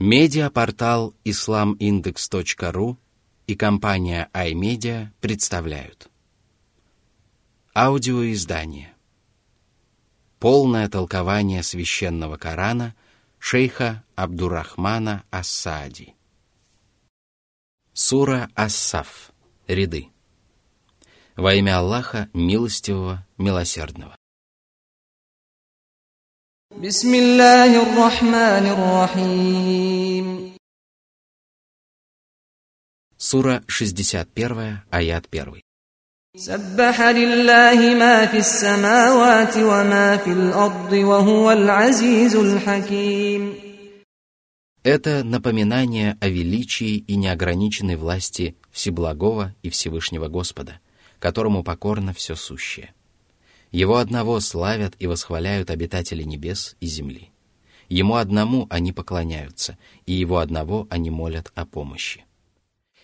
Медиапортал islamindex.ru и компания iMedia представляют Аудиоиздание Полное толкование священного Корана шейха Абдурахмана Ассади Сура Ассаф. Ряды. Во имя Аллаха, милостивого, милосердного. بسم الله الرحمن الرحيم Сура 61, аят 1. سبح لله ما في السماوات وما في الأرض وهو العزيز الحكيم Это напоминание о величии и неограниченной власти Всеблагого и Всевышнего Господа, которому покорно все сущее. его одного славят и восхваляют обитатели небес и земли. Ему одному они поклоняются, и его одного они молят о помощи.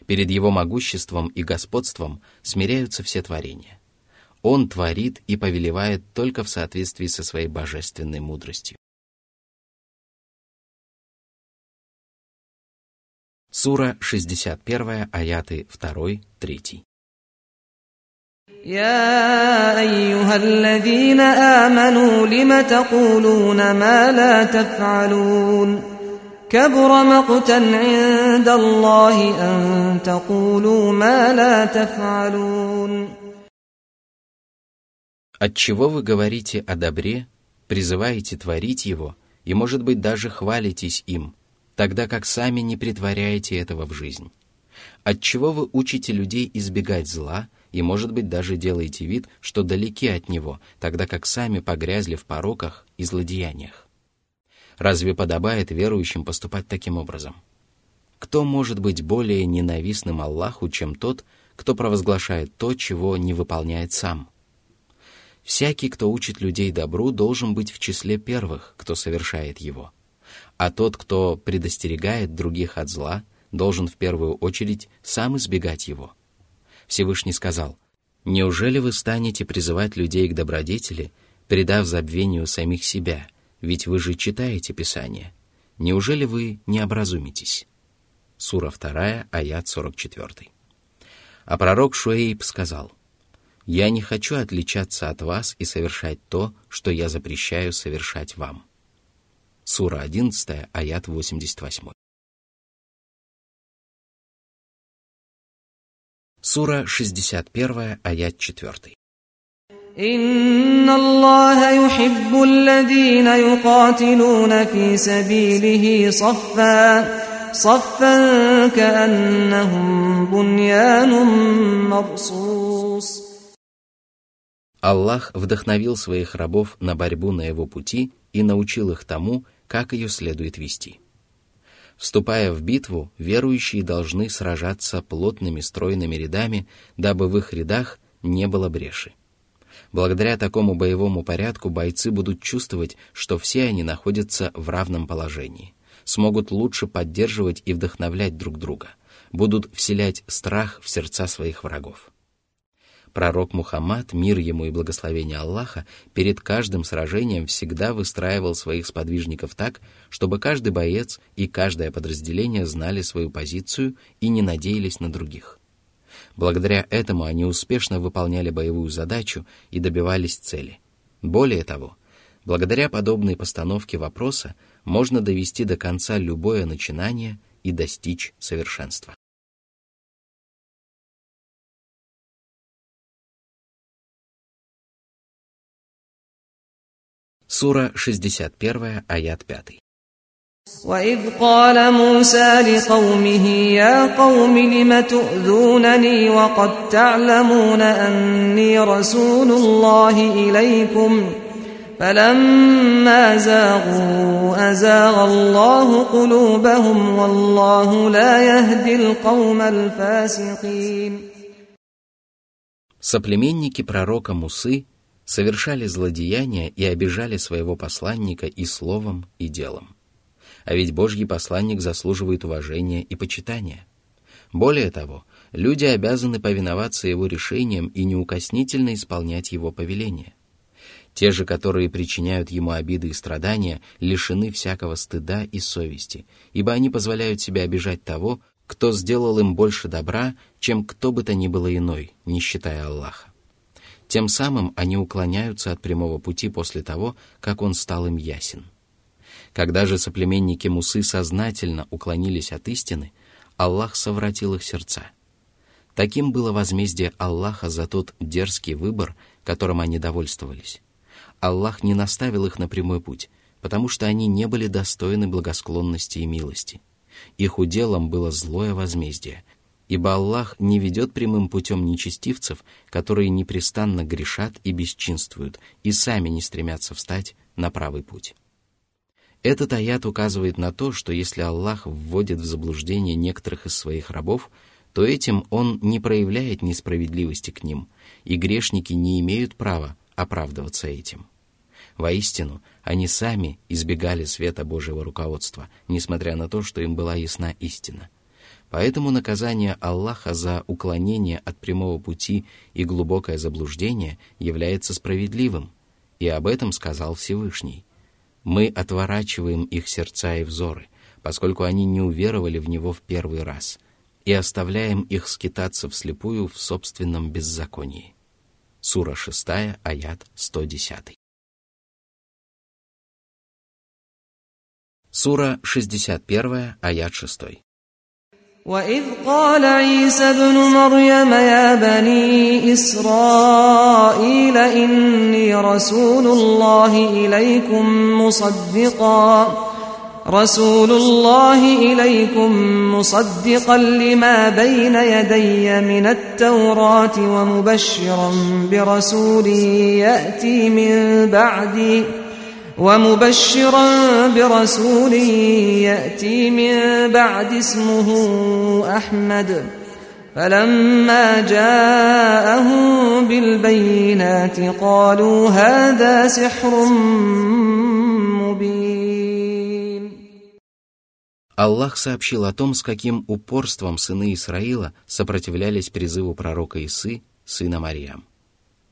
Перед его могуществом и господством смиряются все творения. Он творит и повелевает только в соответствии со своей божественной мудростью. Сура 61, аяты 2, 3. يا أيها الذين آمنوا لم تقولون ما لا تفعلون كبر مقتا عند الله أن تقولوا ما لا تفعلون Отчего вы говорите о добре, призываете творить его и, может быть, даже хвалитесь им, тогда как сами не притворяете этого в жизнь? Отчего вы учите людей избегать зла – и, может быть, даже делаете вид, что далеки от него, тогда как сами погрязли в пороках и злодеяниях. Разве подобает верующим поступать таким образом? Кто может быть более ненавистным Аллаху, чем тот, кто провозглашает то, чего не выполняет сам? Всякий, кто учит людей добру, должен быть в числе первых, кто совершает его. А тот, кто предостерегает других от зла, должен в первую очередь сам избегать его – Всевышний сказал, «Неужели вы станете призывать людей к добродетели, предав забвению самих себя, ведь вы же читаете Писание? Неужели вы не образумитесь?» Сура 2, аят 44. А пророк Шуэйб сказал, «Я не хочу отличаться от вас и совершать то, что я запрещаю совершать вам». Сура 11, аят 88. Сура 61, аят 4. إن الله يحب الذين يقاتلون في سبيله صفا صفا كأنهم بنيان مرصوص Аллах вдохновил своих рабов на борьбу на его пути и научил их тому, как ее следует вести. Вступая в битву, верующие должны сражаться плотными стройными рядами, дабы в их рядах не было бреши. Благодаря такому боевому порядку бойцы будут чувствовать, что все они находятся в равном положении, смогут лучше поддерживать и вдохновлять друг друга, будут вселять страх в сердца своих врагов. Пророк Мухаммад, мир ему и благословение Аллаха, перед каждым сражением всегда выстраивал своих сподвижников так, чтобы каждый боец и каждое подразделение знали свою позицию и не надеялись на других. Благодаря этому они успешно выполняли боевую задачу и добивались цели. Более того, благодаря подобной постановке вопроса можно довести до конца любое начинание и достичь совершенства. Сура 61, аят 5. وإذ قال موسى لقومه يا قوم لم تؤذونني وقد تعلمون أني رسول الله إليكم فلما زاغوا أزاغ الله قلوبهم والله لا يهدي القوم الفاسقين Соплеменники пророка Мусы совершали злодеяния и обижали своего посланника и словом, и делом. А ведь Божий посланник заслуживает уважения и почитания. Более того, люди обязаны повиноваться его решениям и неукоснительно исполнять его повеления. Те же, которые причиняют ему обиды и страдания, лишены всякого стыда и совести, ибо они позволяют себе обижать того, кто сделал им больше добра, чем кто бы то ни было иной, не считая Аллаха. Тем самым они уклоняются от прямого пути после того, как он стал им ясен. Когда же соплеменники Мусы сознательно уклонились от истины, Аллах совратил их сердца. Таким было возмездие Аллаха за тот дерзкий выбор, которым они довольствовались. Аллах не наставил их на прямой путь, потому что они не были достойны благосклонности и милости. Их уделом было злое возмездие, ибо Аллах не ведет прямым путем нечестивцев, которые непрестанно грешат и бесчинствуют, и сами не стремятся встать на правый путь. Этот аят указывает на то, что если Аллах вводит в заблуждение некоторых из своих рабов, то этим Он не проявляет несправедливости к ним, и грешники не имеют права оправдываться этим. Воистину, они сами избегали света Божьего руководства, несмотря на то, что им была ясна истина. Поэтому наказание Аллаха за уклонение от прямого пути и глубокое заблуждение является справедливым, и об этом сказал Всевышний. Мы отворачиваем их сердца и взоры, поскольку они не уверовали в Него в первый раз, и оставляем их скитаться вслепую в собственном беззаконии. Сура 6, аят 110. Сура 61, аят 6. وإذ قال عيسى ابن مريم يا بني إسرائيل إني رسول الله إليكم مصدقا رسول الله إليكم مصدقا لما بين يدي من التوراة ومبشرا برسول يأتي من بعدي ومبشرا برسول يأتي من بعد اسمه أحمد فلما جاءهم بالبينات قالوا هذا سحر مبين Аллах сообщил о том, с каким упорством сыны Исраила сопротивлялись призыву пророка Исы, сына Марьям.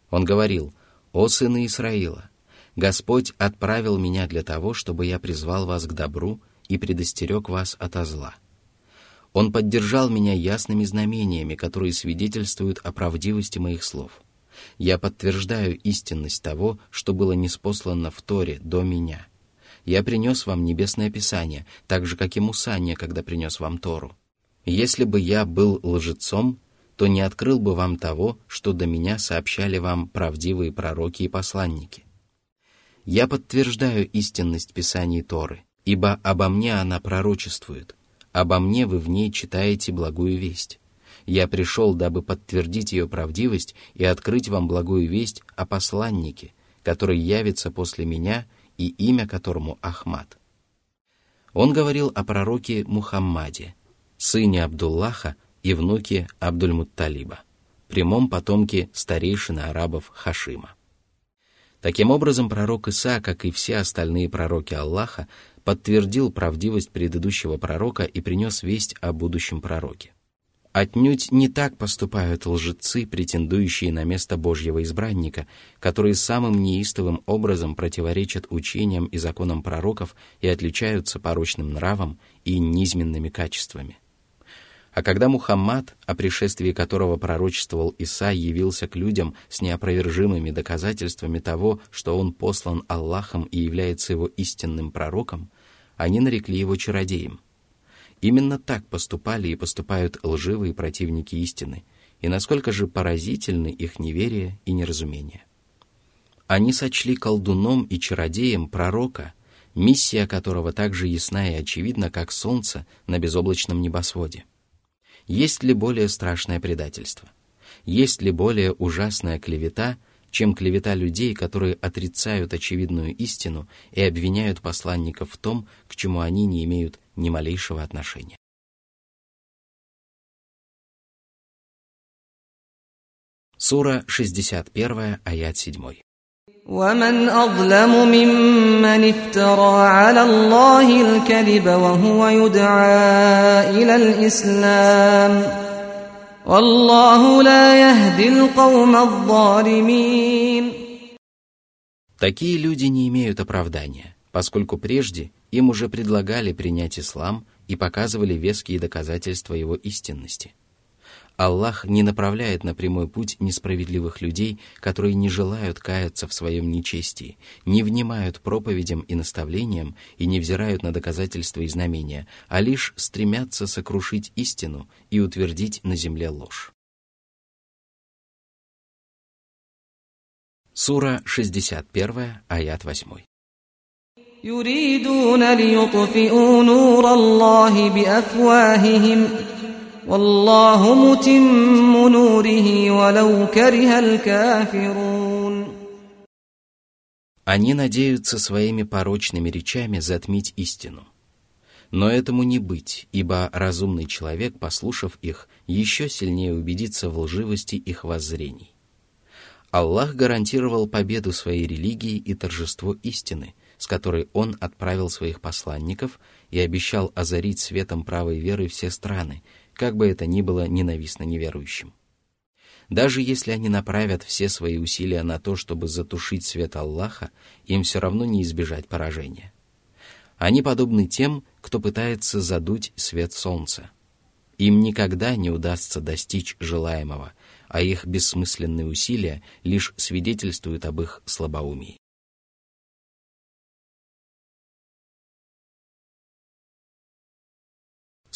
Он говорил, «О сыны Исраила, Господь отправил меня для того, чтобы я призвал вас к добру и предостерег вас от зла. Он поддержал меня ясными знамениями, которые свидетельствуют о правдивости моих слов. Я подтверждаю истинность того, что было неспослано в Торе до меня. Я принес вам небесное писание, так же, как и Муса когда принес вам Тору. Если бы я был лжецом, то не открыл бы вам того, что до меня сообщали вам правдивые пророки и посланники. Я подтверждаю истинность Писаний Торы, ибо обо мне она пророчествует, обо мне вы в ней читаете благую весть. Я пришел, дабы подтвердить ее правдивость и открыть вам благую весть о посланнике, который явится после меня и имя которому Ахмад. Он говорил о пророке Мухаммаде, сыне Абдуллаха и внуке Абдульмутталиба, прямом потомке старейшины арабов Хашима. Таким образом, пророк Иса, как и все остальные пророки Аллаха, подтвердил правдивость предыдущего пророка и принес весть о будущем пророке. Отнюдь не так поступают лжецы, претендующие на место Божьего избранника, которые самым неистовым образом противоречат учениям и законам пророков и отличаются порочным нравом и низменными качествами – а когда Мухаммад, о пришествии которого пророчествовал Иса, явился к людям с неопровержимыми доказательствами того, что он послан Аллахом и является его истинным пророком, они нарекли его чародеем. Именно так поступали и поступают лживые противники истины, и насколько же поразительны их неверие и неразумение. Они сочли колдуном и чародеем пророка, миссия которого так же ясна и очевидна, как солнце на безоблачном небосводе. Есть ли более страшное предательство? Есть ли более ужасная клевета, чем клевета людей, которые отрицают очевидную истину и обвиняют посланников в том, к чему они не имеют ни малейшего отношения? Сура 61, аят 7. ومن أظلم ممن افترى على الله الكذب وهو يدعى إلى الإسلام والله لا يهدي القوم الظالمين Такие люди не имеют оправдания, поскольку прежде им уже предлагали принять ислам и показывали веские доказательства его истинности. Аллах не направляет на прямой путь несправедливых людей, которые не желают каяться в своем нечестии, не внимают проповедям и наставлениям и не взирают на доказательства и знамения, а лишь стремятся сокрушить истину и утвердить на земле ложь. Сура 61, аят 8. يريدون ليطفئوا نور الله بأفواههم والله متم نوره ولو كره الكافرون Они надеются своими порочными речами затмить истину. Но этому не быть, ибо разумный человек, послушав их, еще сильнее убедится в лживости их воззрений. Аллах гарантировал победу своей религии и торжество истины, с которой Он отправил своих посланников и обещал озарить светом правой веры все страны, как бы это ни было ненавистно неверующим. Даже если они направят все свои усилия на то, чтобы затушить свет Аллаха, им все равно не избежать поражения. Они подобны тем, кто пытается задуть свет солнца. Им никогда не удастся достичь желаемого, а их бессмысленные усилия лишь свидетельствуют об их слабоумии.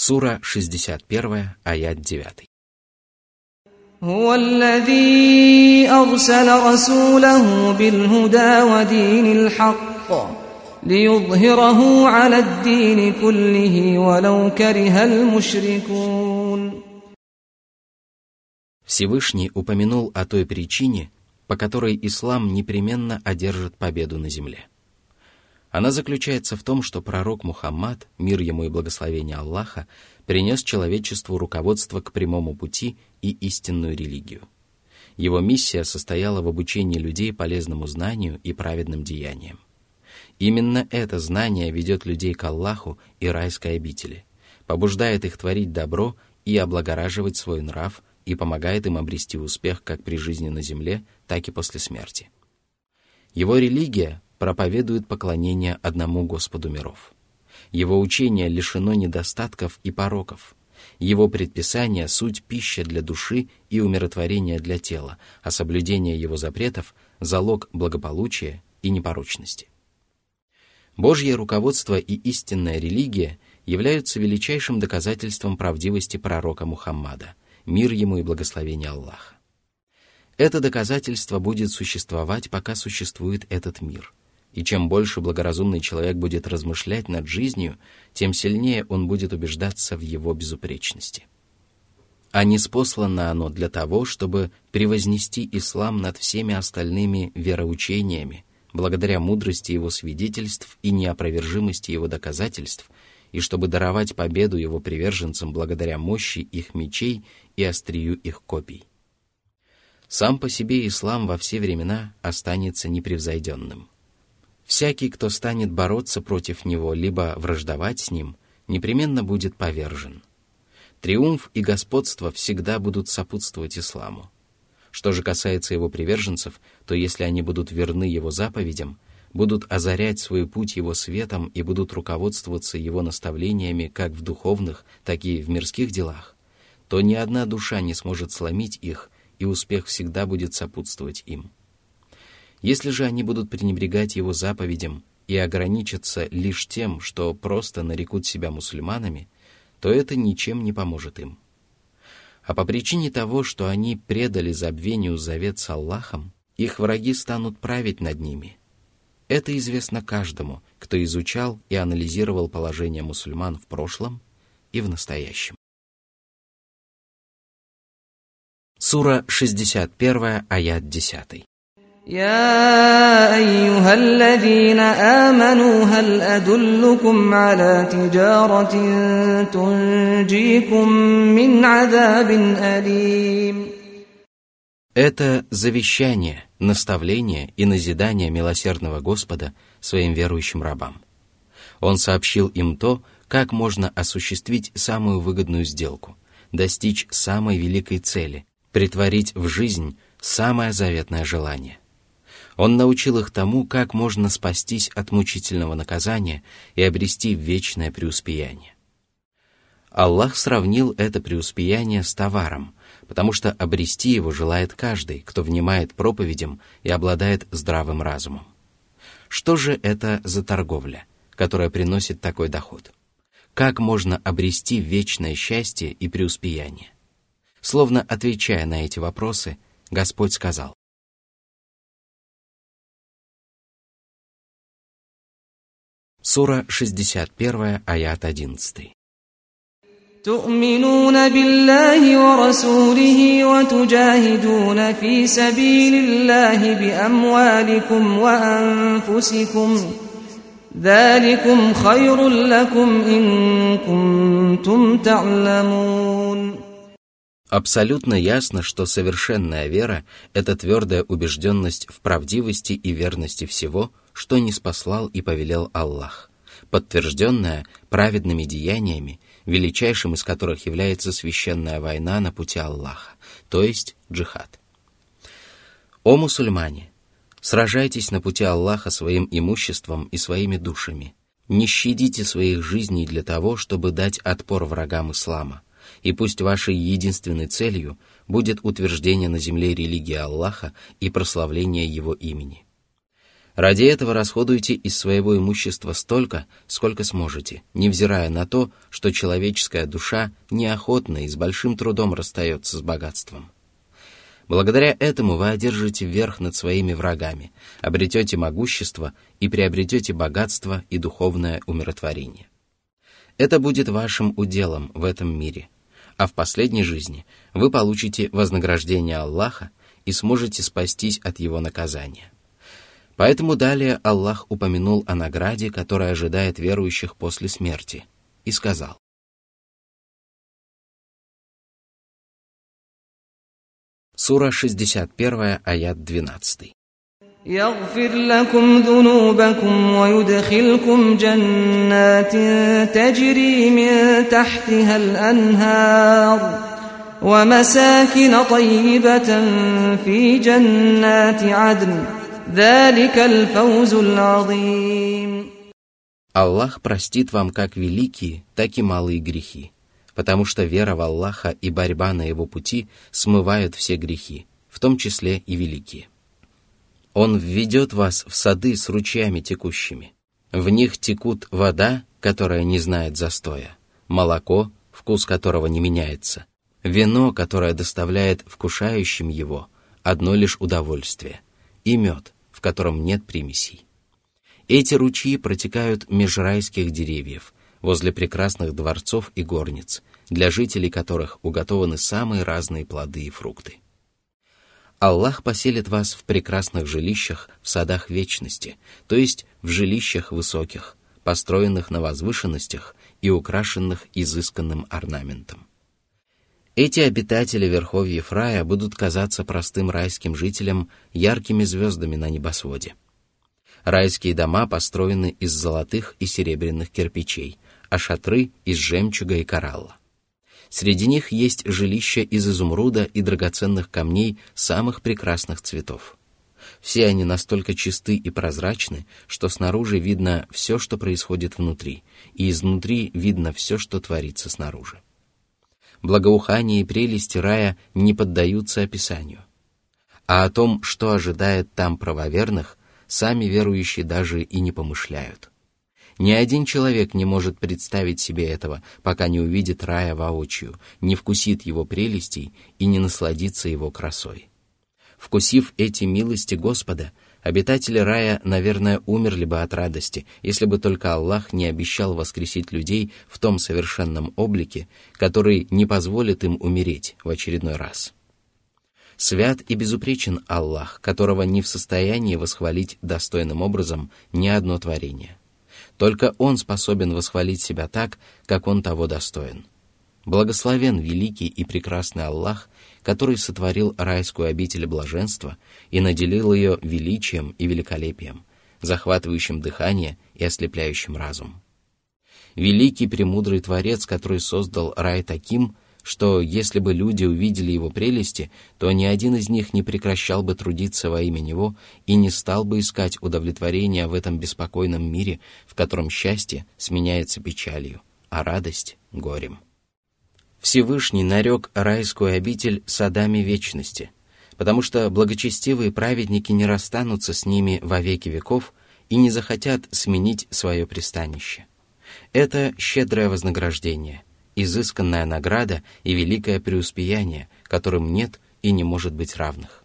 Сура 61, аят 9. هو الذي أرسل رسوله بالهدى ودين الحق ليظهره على الدين كله ولو كره المشركون Всевышний упомянул о той причине, по которой ислам непременно одержит победу на земле. Она заключается в том, что пророк Мухаммад, мир ему и благословение Аллаха, принес человечеству руководство к прямому пути и истинную религию. Его миссия состояла в обучении людей полезному знанию и праведным деяниям. Именно это знание ведет людей к Аллаху и райской обители, побуждает их творить добро и облагораживать свой нрав – и помогает им обрести успех как при жизни на земле, так и после смерти. Его религия проповедует поклонение одному Господу миров. Его учение лишено недостатков и пороков. Его предписания – суть пища для души и умиротворения для тела, а соблюдение его запретов – залог благополучия и непорочности. Божье руководство и истинная религия являются величайшим доказательством правдивости пророка Мухаммада – мир ему и благословение Аллаха. Это доказательство будет существовать, пока существует этот мир. И чем больше благоразумный человек будет размышлять над жизнью, тем сильнее он будет убеждаться в его безупречности. А не спослано оно для того, чтобы превознести ислам над всеми остальными вероучениями, благодаря мудрости его свидетельств и неопровержимости его доказательств – и чтобы даровать победу его приверженцам благодаря мощи их мечей и острию их копий. Сам по себе ислам во все времена останется непревзойденным. Всякий, кто станет бороться против него, либо враждовать с ним, непременно будет повержен. Триумф и господство всегда будут сопутствовать исламу. Что же касается его приверженцев, то если они будут верны его заповедям – будут озарять свой путь его светом и будут руководствоваться его наставлениями как в духовных, так и в мирских делах, то ни одна душа не сможет сломить их, и успех всегда будет сопутствовать им. Если же они будут пренебрегать его заповедям и ограничатся лишь тем, что просто нарекут себя мусульманами, то это ничем не поможет им. А по причине того, что они предали забвению завет с Аллахом, их враги станут править над ними – это известно каждому, кто изучал и анализировал положение мусульман в прошлом и в настоящем. Сура 61, аят 10. يا أيها الذين آمنوا هل أدلكم على تجارة تنجيكم من عذاب أليم Это завещание, наставление и назидание милосердного Господа своим верующим рабам. Он сообщил им то, как можно осуществить самую выгодную сделку, достичь самой великой цели, притворить в жизнь самое заветное желание. Он научил их тому, как можно спастись от мучительного наказания и обрести вечное преуспеяние. Аллах сравнил это преуспеяние с товаром, потому что обрести его желает каждый, кто внимает проповедям и обладает здравым разумом. Что же это за торговля, которая приносит такой доход? Как можно обрести вечное счастье и преуспеяние? Словно отвечая на эти вопросы, Господь сказал, Сура 61, аят 11. تؤمنون بالله ورسوله وتجاهدون في سبيل الله بأموالكم وأنفسكم ذلكم خير لكم إن كنتم تعلمون Абсолютно ясно, что совершенная вера – это твердая убежденность в правдивости и верности всего, что не спаслал и повелел Аллах, подтвержденная праведными деяниями, величайшим из которых является священная война на пути Аллаха, то есть джихад. О мусульмане! Сражайтесь на пути Аллаха своим имуществом и своими душами. Не щадите своих жизней для того, чтобы дать отпор врагам ислама – и пусть вашей единственной целью будет утверждение на земле религии Аллаха и прославление Его имени. Ради этого расходуйте из своего имущества столько, сколько сможете, невзирая на то, что человеческая душа неохотно и с большим трудом расстается с богатством. Благодаря этому вы одержите верх над своими врагами, обретете могущество и приобретете богатство и духовное умиротворение. Это будет вашим уделом в этом мире, а в последней жизни вы получите вознаграждение Аллаха и сможете спастись от его наказания. Поэтому далее Аллах упомянул о награде, которая ожидает верующих после смерти, и сказал. Сура 61, аят 12. يغفر لكم ذنوبكم ويدخلكم جنات تجري من تحتها الأنهار ومساكن طيبة في جنات عدن ذلك الفوز العظيم Аллах простит вам как великие, так и малые грехи, потому что вера в Аллаха и борьба на его пути смывают все грехи, в том числе и великие. Он введет вас в сады с ручьями текущими. В них текут вода, которая не знает застоя, молоко, вкус которого не меняется, вино, которое доставляет вкушающим его одно лишь удовольствие, и мед, в котором нет примесей. Эти ручьи протекают меж райских деревьев, возле прекрасных дворцов и горниц, для жителей которых уготованы самые разные плоды и фрукты. Аллах поселит вас в прекрасных жилищах в садах вечности, то есть в жилищах высоких, построенных на возвышенностях и украшенных изысканным орнаментом. Эти обитатели верховьев рая будут казаться простым райским жителям яркими звездами на небосводе. Райские дома построены из золотых и серебряных кирпичей, а шатры — из жемчуга и коралла. Среди них есть жилища из изумруда и драгоценных камней самых прекрасных цветов. Все они настолько чисты и прозрачны, что снаружи видно все, что происходит внутри, и изнутри видно все, что творится снаружи. Благоухание и прелести рая не поддаются описанию. А о том, что ожидает там правоверных, сами верующие даже и не помышляют. Ни один человек не может представить себе этого, пока не увидит рая воочию, не вкусит его прелестей и не насладится его красой. Вкусив эти милости Господа, обитатели рая, наверное, умерли бы от радости, если бы только Аллах не обещал воскресить людей в том совершенном облике, который не позволит им умереть в очередной раз. Свят и безупречен Аллах, которого не в состоянии восхвалить достойным образом ни одно творение. Только Он способен восхвалить себя так, как Он того достоин. Благословен великий и прекрасный Аллах, который сотворил райскую обитель блаженства и наделил ее величием и великолепием, захватывающим дыхание и ослепляющим разум. Великий премудрый Творец, который создал рай таким, что если бы люди увидели его прелести, то ни один из них не прекращал бы трудиться во имя него и не стал бы искать удовлетворения в этом беспокойном мире, в котором счастье сменяется печалью, а радость — горем. Всевышний нарек райскую обитель садами вечности, потому что благочестивые праведники не расстанутся с ними во веки веков и не захотят сменить свое пристанище. Это щедрое вознаграждение — изысканная награда и великое преуспеяние, которым нет и не может быть равных.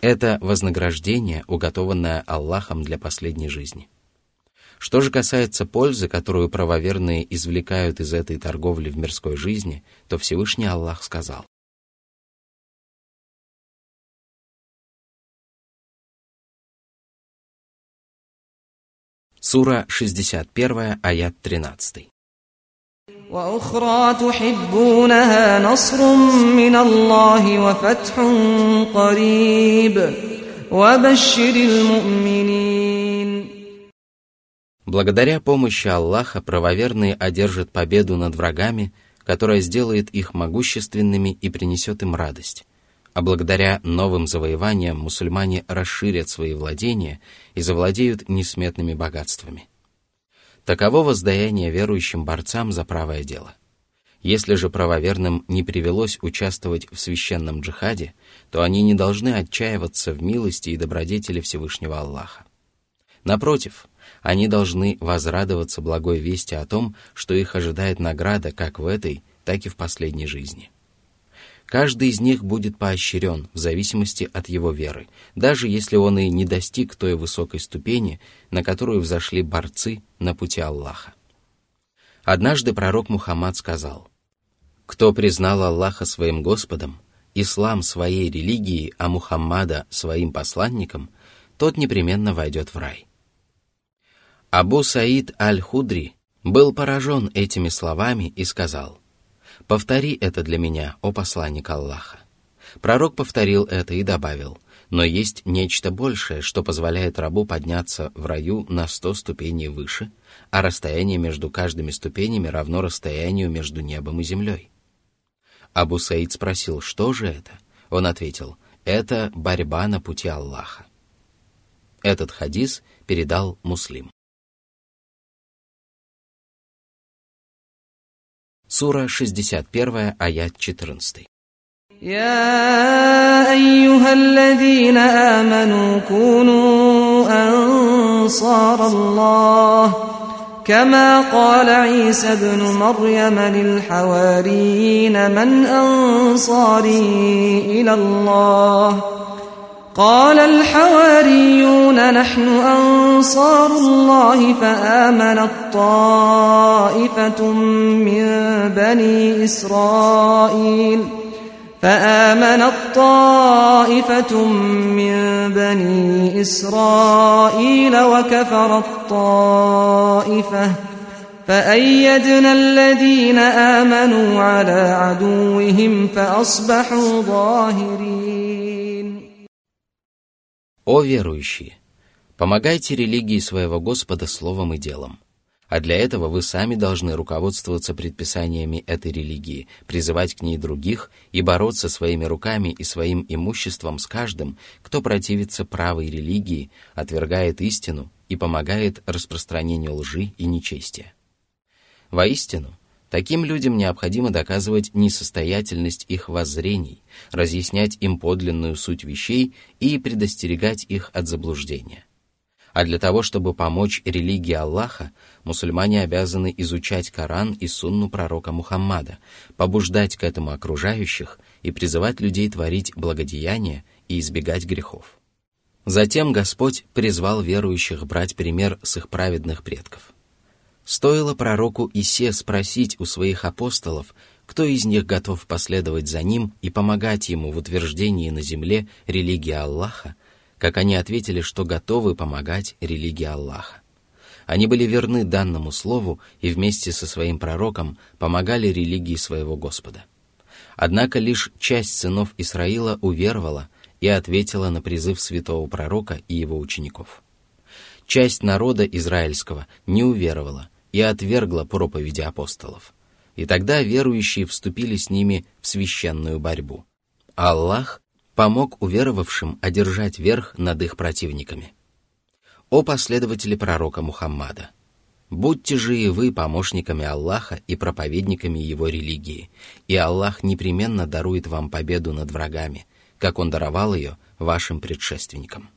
Это вознаграждение, уготованное Аллахом для последней жизни. Что же касается пользы, которую правоверные извлекают из этой торговли в мирской жизни, то Всевышний Аллах сказал. Сура 61, аят 13. وأخرى تحبونها نصر من الله وفتح قريب وبشر المؤمنين Благодаря помощи Аллаха правоверные одержат победу над врагами, которая сделает их могущественными и принесет им радость. А благодаря новым завоеваниям мусульмане расширят свои владения и завладеют несметными богатствами. Таково воздаяние верующим борцам за правое дело. Если же правоверным не привелось участвовать в священном джихаде, то они не должны отчаиваться в милости и добродетели Всевышнего Аллаха. Напротив, они должны возрадоваться благой вести о том, что их ожидает награда как в этой, так и в последней жизни. Каждый из них будет поощрен в зависимости от его веры, даже если он и не достиг той высокой ступени, на которую взошли борцы на пути Аллаха. Однажды пророк Мухаммад сказал, «Кто признал Аллаха своим Господом, ислам своей религией, а Мухаммада своим посланником, тот непременно войдет в рай». Абу Саид аль-Худри был поражен этими словами и сказал – «Повтори это для меня, о посланник Аллаха». Пророк повторил это и добавил, «Но есть нечто большее, что позволяет рабу подняться в раю на сто ступеней выше, а расстояние между каждыми ступенями равно расстоянию между небом и землей». Абу Саид спросил, что же это? Он ответил, это борьба на пути Аллаха. Этот хадис передал муслим. Сура 61, аят 14. يا أيها الذين آمنوا كونوا أنصار الله كما قال عيسى ابن مريم للحواريين من أنصاري إلى الله قال الحواريون نحن أنصار الله فآمنت طائفة من بني إسرائيل فآمنت طائفة من بني إسرائيل وكفرت طائفة فأيدنا الذين آمنوا على عدوهم فأصبحوا ظاهرين О верующие! Помогайте религии своего Господа словом и делом. А для этого вы сами должны руководствоваться предписаниями этой религии, призывать к ней других и бороться своими руками и своим имуществом с каждым, кто противится правой религии, отвергает истину и помогает распространению лжи и нечестия. Воистину, Таким людям необходимо доказывать несостоятельность их воззрений, разъяснять им подлинную суть вещей и предостерегать их от заблуждения. А для того, чтобы помочь религии Аллаха, мусульмане обязаны изучать Коран и сунну пророка Мухаммада, побуждать к этому окружающих и призывать людей творить благодеяния и избегать грехов. Затем Господь призвал верующих брать пример с их праведных предков – Стоило пророку Исе спросить у своих апостолов, кто из них готов последовать за ним и помогать ему в утверждении на земле религии Аллаха, как они ответили, что готовы помогать религии Аллаха. Они были верны данному слову и вместе со своим пророком помогали религии своего Господа. Однако лишь часть сынов Исраила уверовала и ответила на призыв святого пророка и его учеников. Часть народа израильского не уверовала – и отвергла проповеди апостолов. и тогда верующие вступили с ними в священную борьбу. Аллах помог уверовавшим одержать верх над их противниками. О последователи пророка Мухаммада! Будьте же и вы помощниками Аллаха и проповедниками его религии, и Аллах непременно дарует вам победу над врагами, как он даровал ее вашим предшественникам.